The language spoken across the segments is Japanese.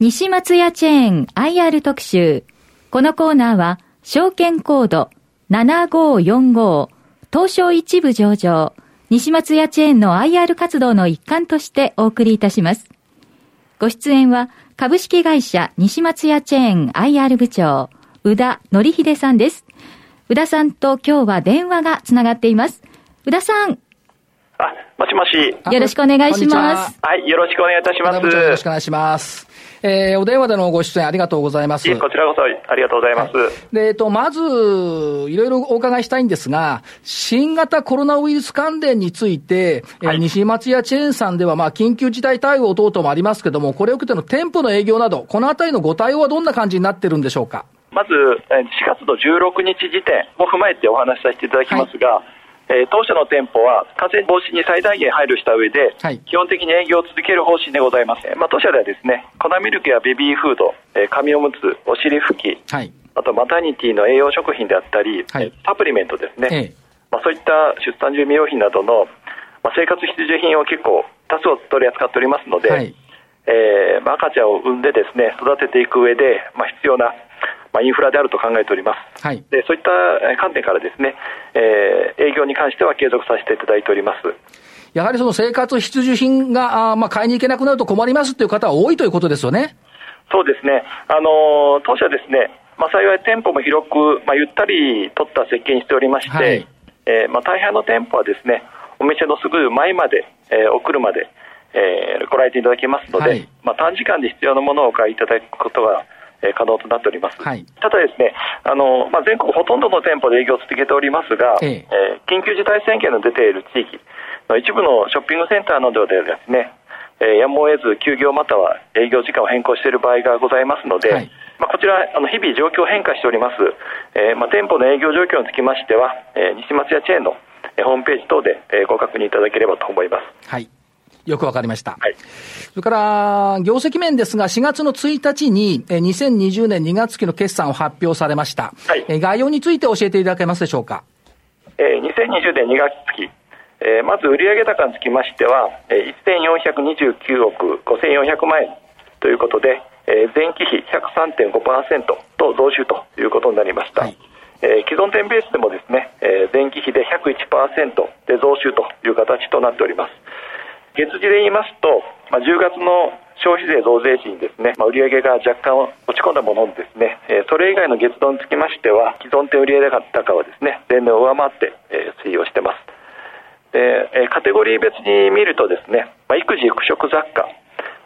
西松屋チェーン IR 特集。このコーナーは、証券コード7545東証一部上場、西松屋チェーンの IR 活動の一環としてお送りいたします。ご出演は、株式会社西松屋チェーン IR 部長、宇田則秀さんです。宇田さんと今日は電話がつながっています。宇田さん。あ、もしもし。よろしくお願いします。はい、よろしくお願いいたします。よろしくお願いします。えー、お電話でのご出演ありがとうございます。こちらこそありがとうございます。はい、で、えっと、まず、いろいろお伺いしたいんですが、新型コロナウイルス関連について、はい、えー、西松屋チェーンさんでは、まあ、緊急事態対応等々もありますけれども、これを受けての店舗の営業など、このあたりのご対応はどんな感じになってるんでしょうか？まず、4月の16日時点を踏まえてお話しさせていただきますが、はいえー、当社の店舗は感染防止に最大限配慮した上で、はい、基本的に営業を続ける方針でございます、まあ、当社ではですね粉ミルクやベビーフード、えー、紙おむつお尻拭き、はい、あとマタニティの栄養食品であったり、はい、サプリメントですね、ええ、まあ、そういった出産準備用品などの、まあ、生活必需品を結構多数取り扱っておりますので、はい、えー、まあ、赤ちゃんを産んでですね育てていく上で、まあ、必要なまあ、インフラであると考えております、はい、でそういった観点からですね、えー、営業に関しては継続させていただいております。やはりその生活必需品があ、まあ、買いに行けなくなると困りますという方は多いということですよね。そうですね、あのー、当社ですね、まあ、幸い店舗も広く、まあ、ゆったり取った設計にしておりまして、はい、えー、まあ、大半の店舗はですね、お店のすぐ前まで、えー、送るまで、えー、ご来店いただけますので、はい、まあ、短時間で必要なものをお買いいただくことがえ可能となっております、はい、ただですねあの、まあ、全国ほとんどの店舗で営業を続けておりますが、ええー、緊急事態宣言の出ている地域の一部のショッピングセンターなどでですね、えー、やむを得ず休業または営業時間を変更している場合がございますので、はい、まあ、こちらあの日々状況変化しております、えーまあ、店舗の営業状況につきましては、えー、西松屋チェーンのホームページ等で、えー、ご確認いただければと思います。はいよくわかりました。はい。それから、業績面ですが、4月の1日に、え2020年2月期の決算を発表されました。はい。え概要について教えていただけますでしょうか？えー、2020年2月期、えー、まず売上高につきましては、えー、1429億5400万円ということで、えー、前期比103.5%と増収ということになりました。はいえー、既存店ベースでもですね、えー、前期比で101%で増収という形となっております。月次で言いますと、まあ、10月の消費税増税時にですね、まあ、売上が若干落ち込んだものですね、えー、それ以外の月度につきましては、既存店売上高はですね、前年を上回って、えー、推移をしてます。で、えー、カテゴリー別に見るとですね、まあ、育児服飾雑貨、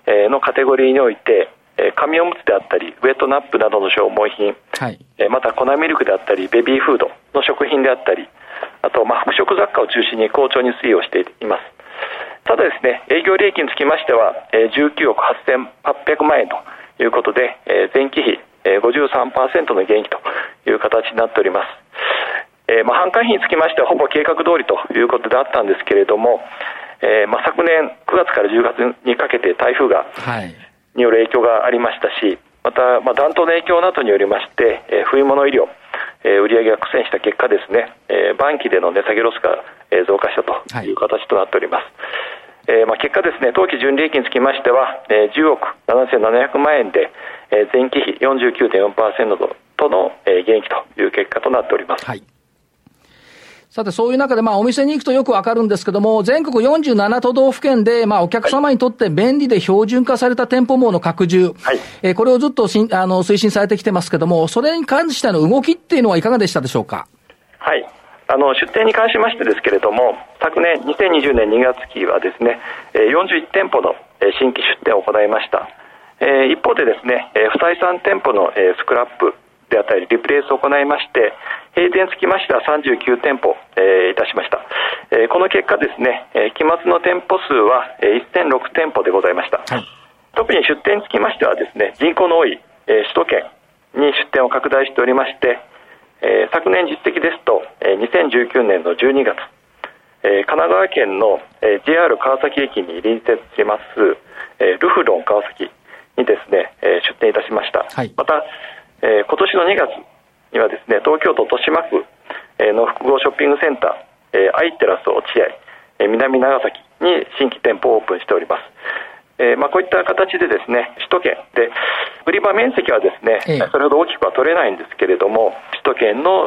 えー、のカテゴリーにおいて、えー、紙おむつであったり、ウェットナップなどの消耗品、はい、えー、また粉ミルクであったり、ベビーフードの食品であったり、あと、まあ、服飾雑貨を中心に好調に推移をしています。ただですね、営業利益につきましては、19億8800万円ということで、前期比53%の減益という形になっております。えー、まあ、販管費につきましてはほぼ計画通りということであったんですけれども、えー、まあ、昨年9月から10月にかけて台風が、はい、による影響がありましたし、また、まあ、暖冬の影響などによりまして、えー、冬物医療、えー、売上が苦戦した結果ですね、えー、晩期での値下げロスが、えー、増加したという形となっております。はい、えーまあ、結果ですね、当期純利益につきましては、えー、10億7700万円で、えー、前期比49.4%との、えー、減益という結果となっております。はいさて、そういう中で、まあ、お店に行くとよくわかるんですけども、全国47都道府県で、まあ、お客様にとって便利で標準化された店舗網の拡充、はい、えー、これをずっとしんあの推進されてきてますけども、それに関しての動きっていうのはいかがでしたでしょうか？はい。あの、出店に関しましてですけれども、昨年2020年2月期はですね、41店舗の新規出店を行いました。えー、一方でですね、不採算店舗のスクラップであったり、リプレイスを行いまして、平年つきましては39店舗、えー、いたしました。えー、この結果ですね、えー、期末の店舗数は、えー、1006店舗でございました。はい、特に出店につきましてはですね、人口の多い、えー、首都圏に出店を拡大しておりまして、えー、昨年実績ですと、えー、2019年の12月、えー、神奈川県の、えー、JR 川崎駅に隣接します、えー、ルフロン川崎にですね、えー、出店いたしました。はい、また、えー、今年の2月にはですね東京都豊島区の複合ショッピングセンター、えー、アイテラス落合、えー、南長崎に新規店舗をオープンしております、えー、まあ、こういった形でですね、首都圏で、売り場面積はですね、ええ、それほど大きくは取れないんですけれども、首都圏の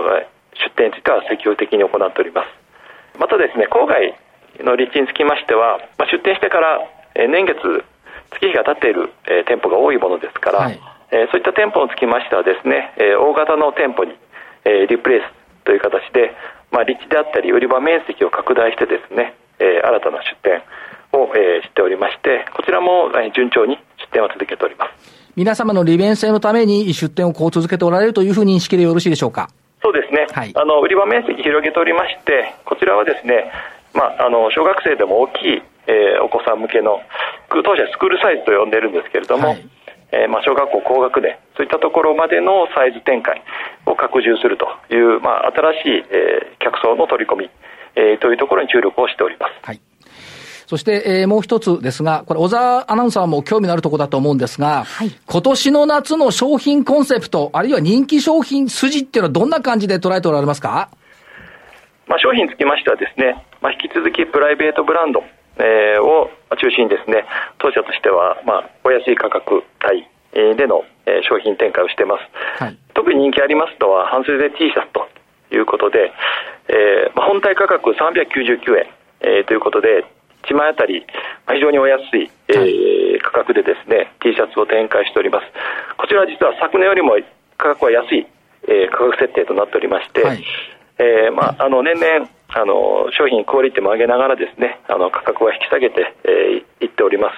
出店については積極的に行っております。またですね、郊外の立地につきましては、まあ、出店してから年月、月日が経っている店舗が多いものですから、はい、そういった店舗につきましてはですね、大型の店舗にリプレイスという形で、まあ、立地であったり売り場面積を拡大してですね、新たな出店をしておりまして、こちらも順調に出店を続けております。皆様の利便性のために出店をこう続けておられるというふうに認識でよろしいでしょうか？そうですね、はい、あの売り場面積広げておりまして、こちらはですね、まあ、あの小学生でも大きい、えー、お子さん向けの、当時はスクールサイズと呼んでるんですけれども、はい、えー、まあ、小学校高学年、そういったところまでのサイズ展開を拡充するという、まあ、新しい、えー、客層の取り込み、えー、というところに注力をしております。はいそして、えー、もう一つですが、これ、小沢アナウンサーも興味のあるところだと思うんですが、はい、今年の夏の商品コンセプト、あるいは人気商品筋っていうのはどんな感じで捉えておられますか？まあ、商品につきましてはですね、まあ、引き続きプライベートブランド、えー、を中心にですね、当社としては、まあ、お安い価格帯での、えー、商品展開をしています。はい、特に人気ありますのは、半袖 T シャツということで、えーまあ、本体価格399円、えー、ということで、1枚あたり、非常にお安い、えー、価格でですね、T シャツを展開しております。こちらは実は昨年よりも価格は安い、えー、価格設定となっておりまして、はい、えー、まあ、あの、年々、あの、商品クオリティも上げながらですね、あの、価格は引き下げて、えー、いっております。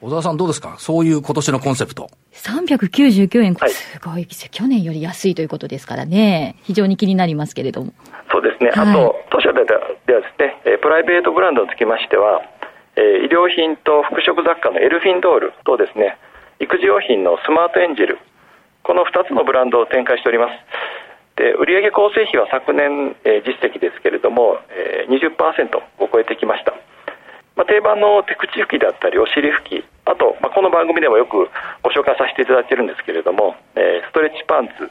小沢さんどうですか？そういう今年のコンセプト。399円、はい、すごい、去年より安いということですからね、非常に気になりますけれども。そうですね、はい、あと、当社でではですね、プライベートブランドにつきましては、えー、医療品と服飾雑貨のエルフィンドールとですね、育児用品のスマートエンジェル、この2つのブランドを展開しております。で売上構成比は昨年、えー、実績ですけれども、えー、20%を超えてきました。まあ、定番の手口拭きであったり、お尻拭き、あと、まあ、この番組でもよくご紹介させていただいているんですけれども、えー、ストレッチパンツ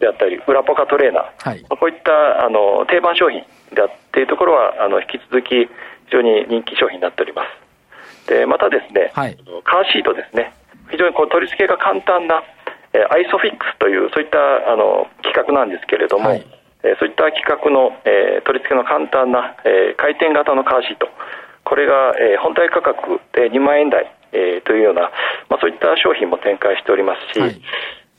であったり、はい、裏ポカトレーナー、はい、こういったあの定番商品であっていうところはあの引き続き非常に人気商品になっております。でまたですね、はい、カーシートですね、非常にこう取り付けが簡単な、えー、アイソフィックスというそういったあの企画なんですけれども、はい、えー、そういった企画の、えー、取り付けの簡単な、えー、回転型のカーシート、これが、えー、本体価格で2万円台、えー、というような、まあ、そういった商品も展開しておりますし、はい、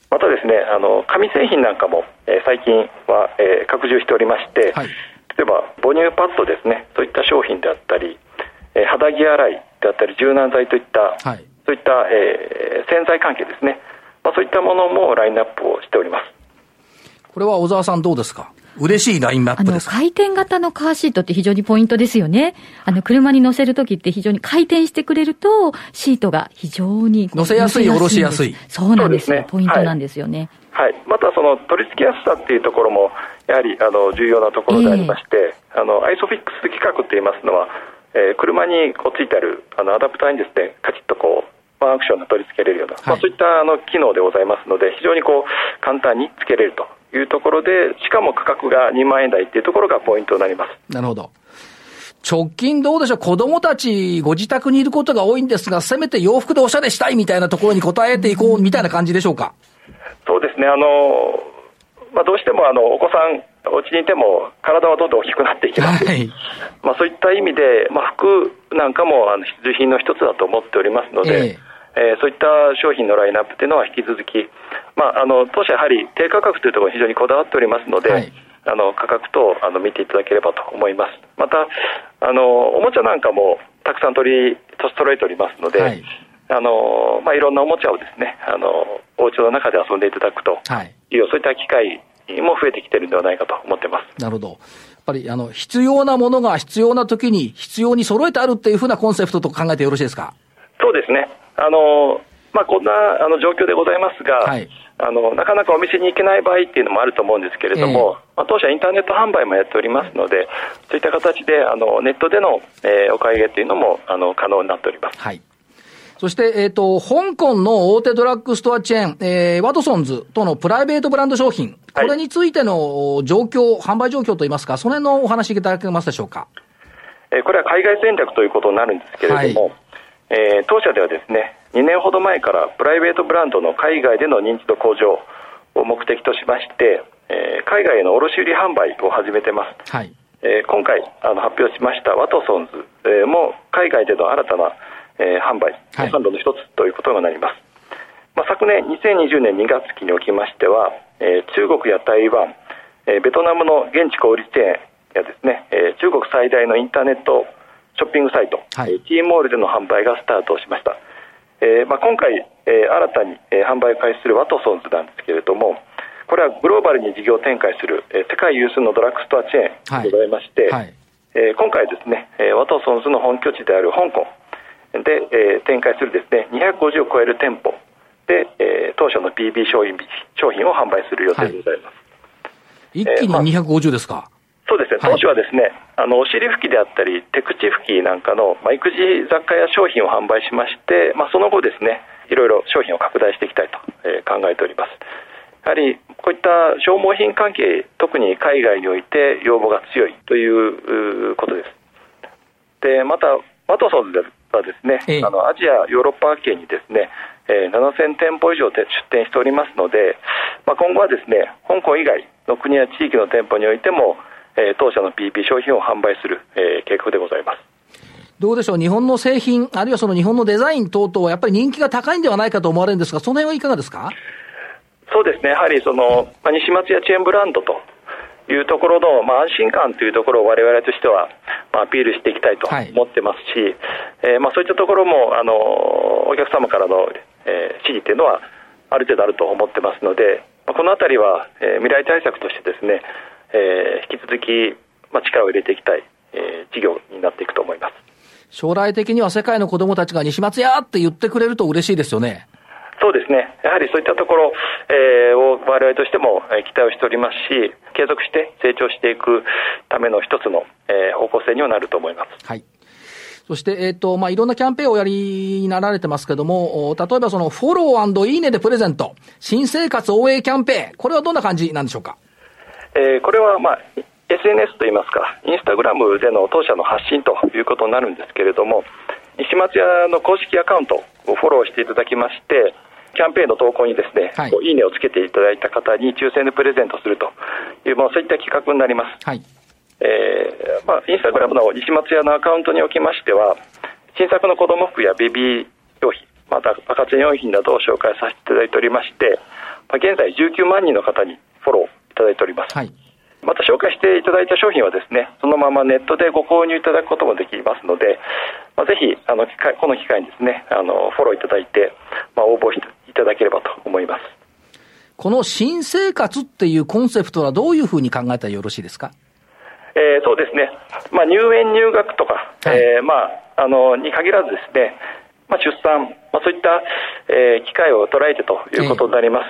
またですね、あの紙製品なんかも、えー、最近は、えー、拡充しておりまして、はい、例えば母乳パッドですね、そういった商品であったり、えー、肌着洗いであったり、柔軟剤といった、はい、そういった、えー、洗剤関係ですね、まあ、そういったものもラインナップをしております。これは小沢さんどうですか？嬉しいラインナップです回転型のカーシートって非常にポイントですよね。あの、車に乗せるときって非常に回転してくれると、シートが非常に乗せやすい、下ろしやすい。そうなんですよ、ね、ポイントなんですよね。はい、はい、またその取り付けやすさっていうところも、やはりあの重要なところでありまして、えー、あのアイソフィックス規格って言いますのは、えー、車にこうついてあるあのアダプターにですね、カチッとこう、ワンアクションで取り付けれるような、はい、まあ、そういったあの機能でございますので、非常にこう簡単につけれるというところで、しかも価格が2万円台っていうところがポイントになります。なるほど。直近どうでしょう？子供たちご自宅にいることが多いんですが、せめて洋服でおしゃれしたいみたいなところに応えていこうみたいな感じでしょうか？そうですね。あの、まあ、どうしてもあの、お子さん、お家にいても体はどんどん大きくなっていきます。はい、まあそういった意味で、まあ服なんかもあの必需品の一つだと思っておりますので、えーえー、そういった商品のラインナップというのは引き続き、まあ、あの当社やはり低価格というところに非常にこだわっておりますので、はい、あの価格とあの見ていただければと思います。またあのおもちゃなんかもたくさん取り揃えておりますので、はい、あのまあ、いろんなおもちゃをですねあのお家の中で遊んでいただくという、はい、そういった機会も増えてきているのではないかと思ってます。なるほど。やっぱりあの必要なものが必要な時に必要に揃えてあるっていうふうなコンセプトと考えてよろしいですか？そうですね。あのまあ、こんなあの状況でございますが、はい、あのなかなかお店に行けない場合っていうのもあると思うんですけれども、えー、まあ、当社、インターネット販売もやっておりますので、そういった形であのネットでの、えー、お買い上げというのもあの可能になっております。はいそして、えっ、ー、と、香港の大手ドラッグストアチェーン、えー、ワトソンズとのプライベートブランド商品、これについての状況、販売状況といいますか、その辺のお話いただけますでしょうか？えー、これは海外戦略ということになるんですけれども、はい。えー、当社ではですね2年ほど前からプライベートブランドの海外での認知度向上を目的としまして、えー、海外への卸売販売を始めてます、はい。えー、今回あの発表しましたワトソンズ、えー、も海外での新たな、えー、販売、はい、販路の一つということになります、まあ、昨年2020年2月期におきましては、えー、中国や台湾、えー、ベトナムの現地小売チェーンやですね、えー、中国最大のインターネットショッピングサイト、はい、T モールでの販売がスタートしました、えーまあ、今回、えー、新たに、えー、販売を開始するワトソンズなんですけれどもこれはグローバルに事業展開する、えー、世界有数のドラッグストアチェーンでございまして、はい。はい、えー、今回ですね、えー、ワトソンズの本拠地である香港で、えー、展開するですね250を超える店舗。で、えー、当初の PB 商品商品を販売する予定でございます、はい、一気に250ですか、そうですね、当初はですね、はい、あのお尻拭きであったり、手口拭きなんかの、まあ、育児雑貨や商品を販売しまして、まあ、その後ですね、いろいろ商品を拡大していきたいと、えー、考えております。やはりこういった消耗品関係、特に海外において要望が強いということです。で、また、ワトソンではですね、ええ、あのアジア、ヨーロッパ圏にですね、えー、7000店舗以上で出店しておりますので、まあ、今後はですね、香港以外の国や地域の店舗においても、えー、当社の PP 商品を販売する、えー、計画でございます。どうでしょう、日本の製品、あるいはその日本のデザイン等々は、やっぱり人気が高いんではないかと思われるんですが、その辺はいかがですか？そうですね、やはりその、まあ、西松屋チェーンブランドというところの、まあ、安心感というところをわれわれとしては、まあ、アピールしていきたいと思ってますし、はい、えー、まあ、そういったところも、あのお客様からの、えー、支持というのは、ある程度あると思ってますので、まあ、このあたりは、えー、未来対策としてですね、えー、引き続き、まあ、力を入れていきたい、えー、事業になっていくと思います将来的には世界の子どもたちが西松屋って言ってくれると嬉しいですよね。そうですね、やはりそういったところ、えー、を我々としても期待をしておりますし、継続して成長していくための一つの、えー、方向性にはなると思います。はい。そして、えっ、ー、と、まあ、いろんなキャンペーンをおやりになられてますけども、例えばその、フォローいいねでプレゼント、新生活応援キャンペーン、これはどんな感じなんでしょうか？えー、これは、まあ、SNS といいますか、インスタグラムでの当社の発信ということになるんですけれども、西松屋の公式アカウントをフォローしていただきまして、キャンペーンの投稿にですね、はい、いいねをつけていただいた方に抽選でプレゼントするという、まあ、そういった企画になります。はい、えー、まあ、インスタグラムの西松屋のアカウントにおきましては、新作の子供服やベビー用品、また赤ちゃん用品などを紹介させていただいておりまして、まあ、現在19万人の方にフォローいただいております。はいまた紹介していただいた商品はですね、そのままネットでご購入いただくこともできますので、まあ、ぜひ、あの、この機会にですね、あの、フォローいただいて、まあ、応募いただければと思います。この新生活っていうコンセプトはどういうふうに考えたらよろしいですか？えー、そうですね。まあ、入園入学とか、はい、えー、まあ、あの、に限らずですね、まあ、出産、まあ、そういった、えー、機会を捉えてということになります。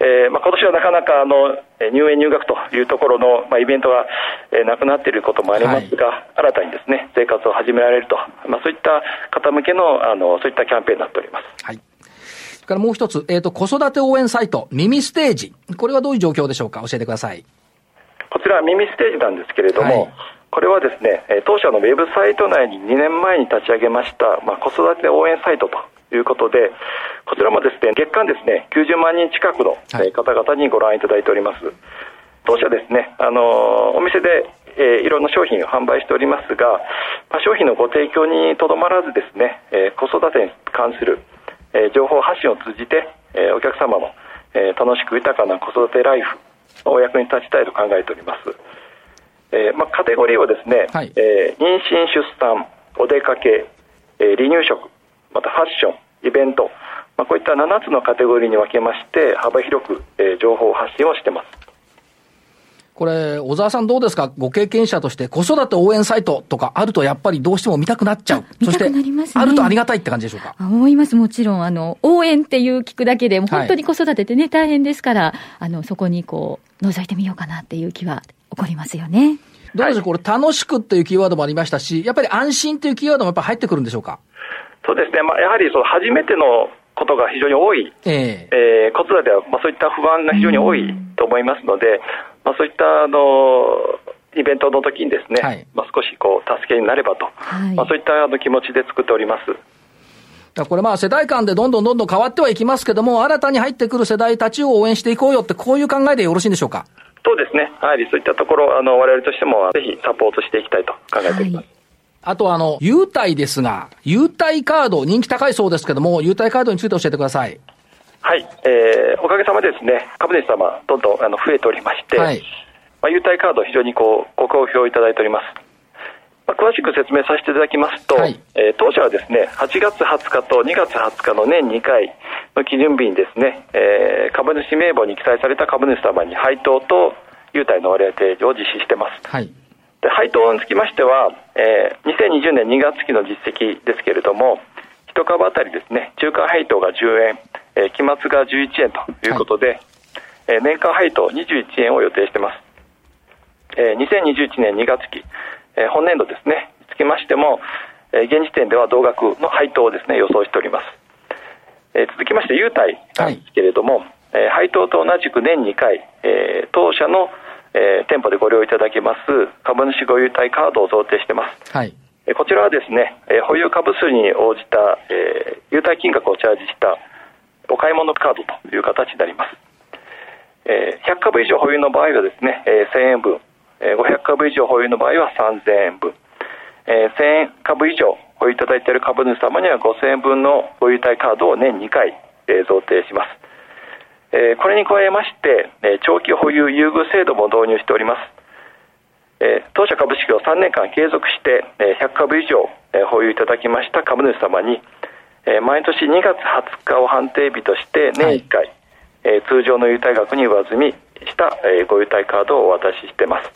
えー、まあ、今年はなかなかあの入園入学というところの、まあ、イベントが、えー、なくなっていることもありますが、はい、新たにですね生活を始められると、まあ、そういった方向けのあのそういったキャンペーンになっております。はいからもう一つ、えっ、ー、と、子育て応援サイト、耳ステージ。これはどういう状況でしょうか？教えてください。こちらは耳ステージなんですけれども、はいこれはですね、当社のウェブサイト内に2年前に立ち上げました、まあ、子育て応援サイトということで、こちらもですね、月間ですね、90万人近くの方々にご覧いただいております。はい、当社ですね、あの、お店で、えー、いろんな商品を販売しておりますが、まあ、商品のご提供にとどまらずですね、えー、子育てに関する、えー、情報発信を通じて、えー、お客様の、えー、楽しく豊かな子育てライフのお役に立ちたいと考えております。えーまあ、カテゴリーをですね、はい、えー、妊娠、出産、お出かけ、えー、離乳食、またファッション、イベント、まあ、こういった7つのカテゴリーに分けまして、幅広く、えー、情報発信をしてます。これ、小沢さんどうですか？ご経験者として子育て応援サイトとかあるとやっぱりどうしても見たくなっちゃう。そして、あるとありがたいって感じでしょうか？思います。もちろん、あの、応援っていう聞くだけで、本当に子育てってね、大変ですから、あの、そこにこう、覗いてみようかなっていう気は起こりますよね。どうでしょう、これ、楽しくっていうキーワードもありましたし、やっぱり安心っていうキーワードもやっぱり入ってくるんでしょうか？そうですね、まあ、やはりその初めてのことが非常に多い、えー、えー、子育ては、まあ、そういった不安が非常に多いと思いますので、まあ、そういったあのイベントの時にですね、はい、まあ、少しこう助けになればと、はい、まあ、そういったあの気持ちで作っております。これまあ世代間でどんどんどんどん変わってはいきますけども、新たに入ってくる世代たちを応援していこうよって、こういう考えでよろしいんでしょうか？そうですね。はい。そういったところ、あの、我々としても、ぜひサポートしていきたいと考えております。はいあとあの、優待ですが、優待カード、人気高いそうですけども、優待カードについて教えてください。はい、えー、おかげさまでですね、株主様、どんどんあの増えておりまして、はい、まあ、優待カード、非常にこうご好評いただいております。まあ、詳しく説明させていただきますと、はい、えー、当社はですね、8月20日と2月20日の年2回の基準日にですね、えー、株主名簿に記載された株主様に配当と優待の割合提示を実施しています。はいで配当につきましては、えー、2020年2月期の実績ですけれども、1株当たりですね、中間配当が10円、えー、期末が11円ということで、はい、えー、年間配当21円を予定しています。えー、2021年2月期、えー、本年度ですね、つきましても、えー、現時点では同額の配当をですね、予想しております。えー、続きまして優待なんですけれども、はい、えー、配当と同じく年2回、えー、当社の、えー、店舗でご利用いただけます株主ご優待カードを贈呈してます。はい。えー、こちらはですね、えー、保有株数に応じた、えー、優待金額をチャージしたお買い物カードという形になります。え、100株以上保有の場合はですね、え、1000円分、え、500株以上保有の場合は3000円分、え、1000株以上保有いただいている株主様には5000円分のご優待カードを年2回、え、贈呈します。え、これに加えまして、え、長期保有優遇制度も導入しております。え、当社株式を3年間継続して、え、100株以上、え、保有いただきました株主様に、えー、毎年2月20日を判定日として年1回、はい、えー、通常の優待額に上積みした、えー、ご優待カードをお渡ししています。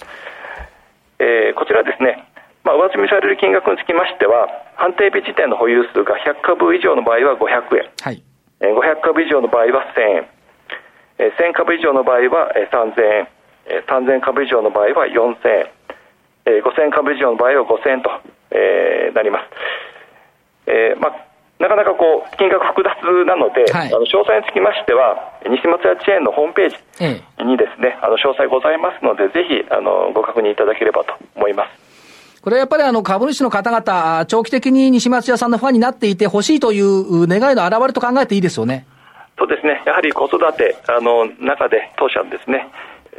えー、こちらですね、まあ、上積みされる金額につきましては、判定日時点の保有数が100株以上の場合は500円、はい、えー、500株以上の場合は1000円、えー、1000株以上の場合は、えー、3000円、えー、3000株以上の場合は4000円、えー、5000株以上の場合は5000円と、えー、なります。えーまあなかなかこう金額複雑なので、はい、あの詳細につきましては、西松屋チェーンのホームページにですね、ええ、あの詳細ございますので、ぜひあのご確認いただければと思います。これやっぱりあの株主の方々、長期的に西松屋さんのファンになっていてほしいという願いの表れと考えていいですよね。そうですね、やはり子育てあの中で当社のですね、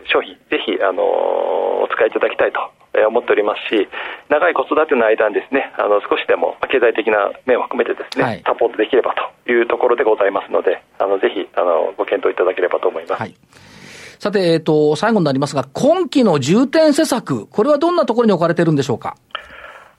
商品、ぜひあのお使いいただきたいと思っておりますし、長い子育ての間にですね、あの少しでも経済的な面を含めてですね、はい、サポートできればというところでございますので、あのぜひあのご検討いただければと思います。はいさて、えっ、ー、と、最後になりますが、今期の重点施策、これはどんなところに置かれているんでしょうか？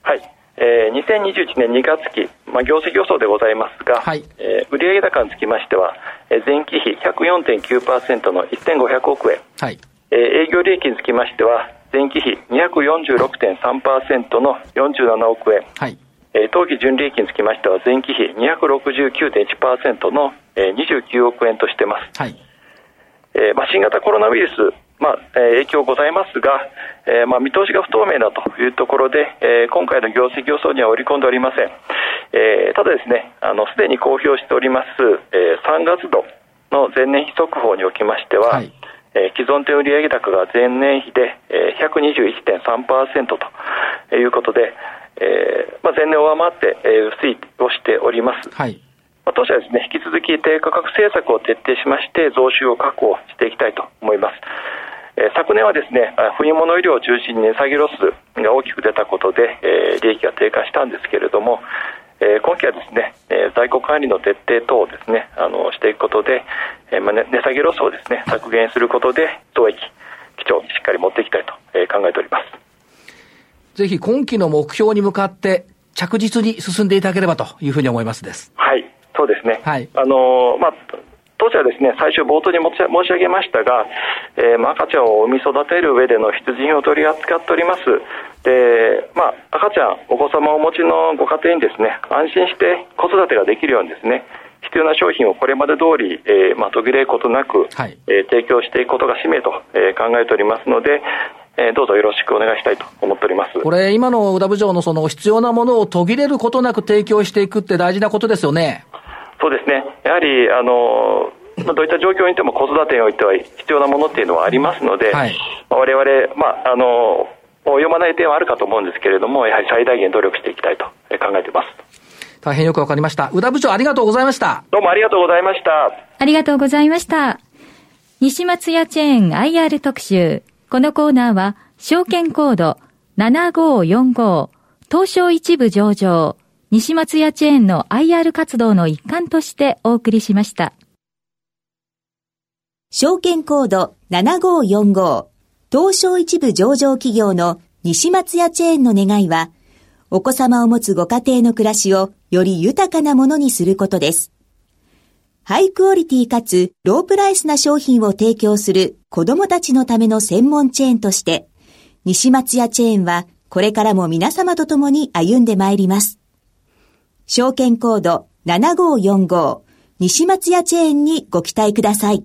はい。えー、2021年2月期、まあ、業績予想でございますが、はいえー、売上高につきましては、えー、前期比104.9%の1500億円、はいえー、営業利益につきましては、前期比246.3%の47億円、はいえー、当期純利益につきましては、前期比269.1%の、えー、29億円としてます。はいえーまあ、新型コロナウイルスまあ、えー、影響ございますが、えーまあ、見通しが不透明だというところで、えー、今回の業績予想には織り込んでおりません。えー、ただですね、あの、すでに公表しております、えー、3月度の前年比速報におきましては、はい、えー、既存店売上高が前年比で、えー、121.3%ということで、えーまあ、前年を上回って、えー、推移をしております。はいまあ、当社はですね、引き続き低価格政策を徹底しまして、増収を確保していきたいと思います。えー、昨年はですね、冬物医療を中心に値下げロスが大きく出たことで、えー、利益が低下したんですけれども、えー、今期はですね、えー、在庫管理の徹底等をですね、あのしていくことで、えーまあ、値下げロスをですね、削減することで、増益、基調にしっかり持っていきたいと、えー、考えております。ぜひ今期の目標に向かって着実に進んでいただければというふうに思いますです。はい、そうですね。はい。あのまあ当社はですね、最初冒頭に申し上げましたが、えー、赤ちゃんを産み育てる上での必需品を取り扱っております。で、まあ、赤ちゃん、お子様をお持ちのご家庭にですね、安心して子育てができるようにですね、必要な商品をこれまで通り、えー、まあ、途切れることなく、はい、えー、提供していくことが使命と、えー、考えておりますので、えー、どうぞよろしくお願いしたいと思っております。これ、今の宇田部長のその必要なものを途切れることなく提供していくって大事なことですよね。そうですね。やはり、あの、まあ、どういった状況にいても子育てにおいては必要なものっていうのはありますので、はい、まあ、我々、まあ、あの、読まない点はあるかと思うんですけれども、やはり最大限努力していきたいと考えています。大変よくわかりました。宇田部長ありがとうございました。どうもありがとうございました。ありがとうございました。西松屋チェーン IR 特集。このコーナーは、証券コード7545東証一部上場西松屋チェーンの IR 活動の一環としてお送りしました。証券コード7545東証一部上場企業の西松屋チェーンの願いは、お子様を持つご家庭の暮らしをより豊かなものにすることです。ハイクオリティかつロープライスな商品を提供する子供たちのための専門チェーンとして、西松屋チェーンはこれからも皆様と共に歩んでまいります。証券コード7545西松屋チェーンにご期待ください。